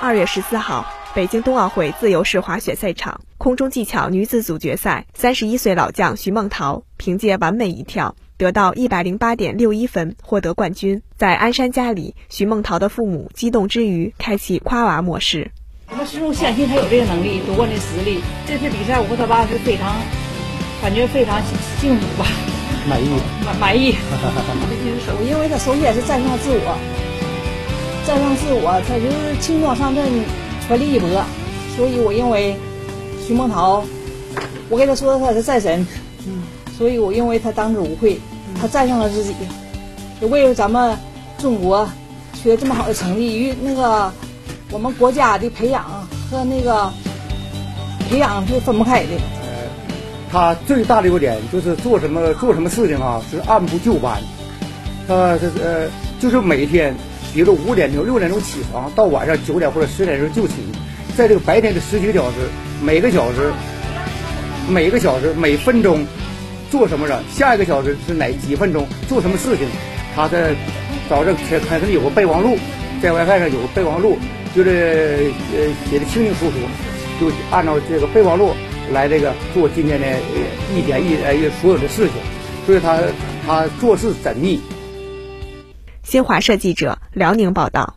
二月十四号，北京冬奥会自由式滑雪赛场空中技巧女子组决赛，三十一岁老将徐梦桃凭借完美一跳，得到一百零八点六一分，获得冠军。在鞍山家里，徐梦桃的父母激动之余，开启夸娃模式。我们始终相信他有这个能力，夺冠的实力。这次比赛，我和他爸是非常，感觉非常幸福吧，满意，满满意。我 因为他首先是战胜了自我，战胜自我，他就是轻装上阵，全力以赴。所以我认为徐梦桃，我给他说他是战神，嗯，所以我认为他当之无愧，他战胜了自己，就为了咱们中国取得这么好的成绩，与那个。我们国家的培养和那个培养是分不开的。呃，他最大的优点就是做什么做什么事情啊，是按部就班。他这呃，就是每天，比如五点钟、六点钟起床，到晚上九点或者十点钟就寝。在这个白天的十几个小时，每个小时、每个小时、每分钟做什么了？下一个小时是哪几分钟做什么事情？他在早上肯肯定有个备忘录，在 WiFi 上有个备忘录。就是呃写的清清楚楚，就按照这个备忘录来这个做今天的一点一呃所有的事情，所以他他做事缜密。新华社记者辽宁报道。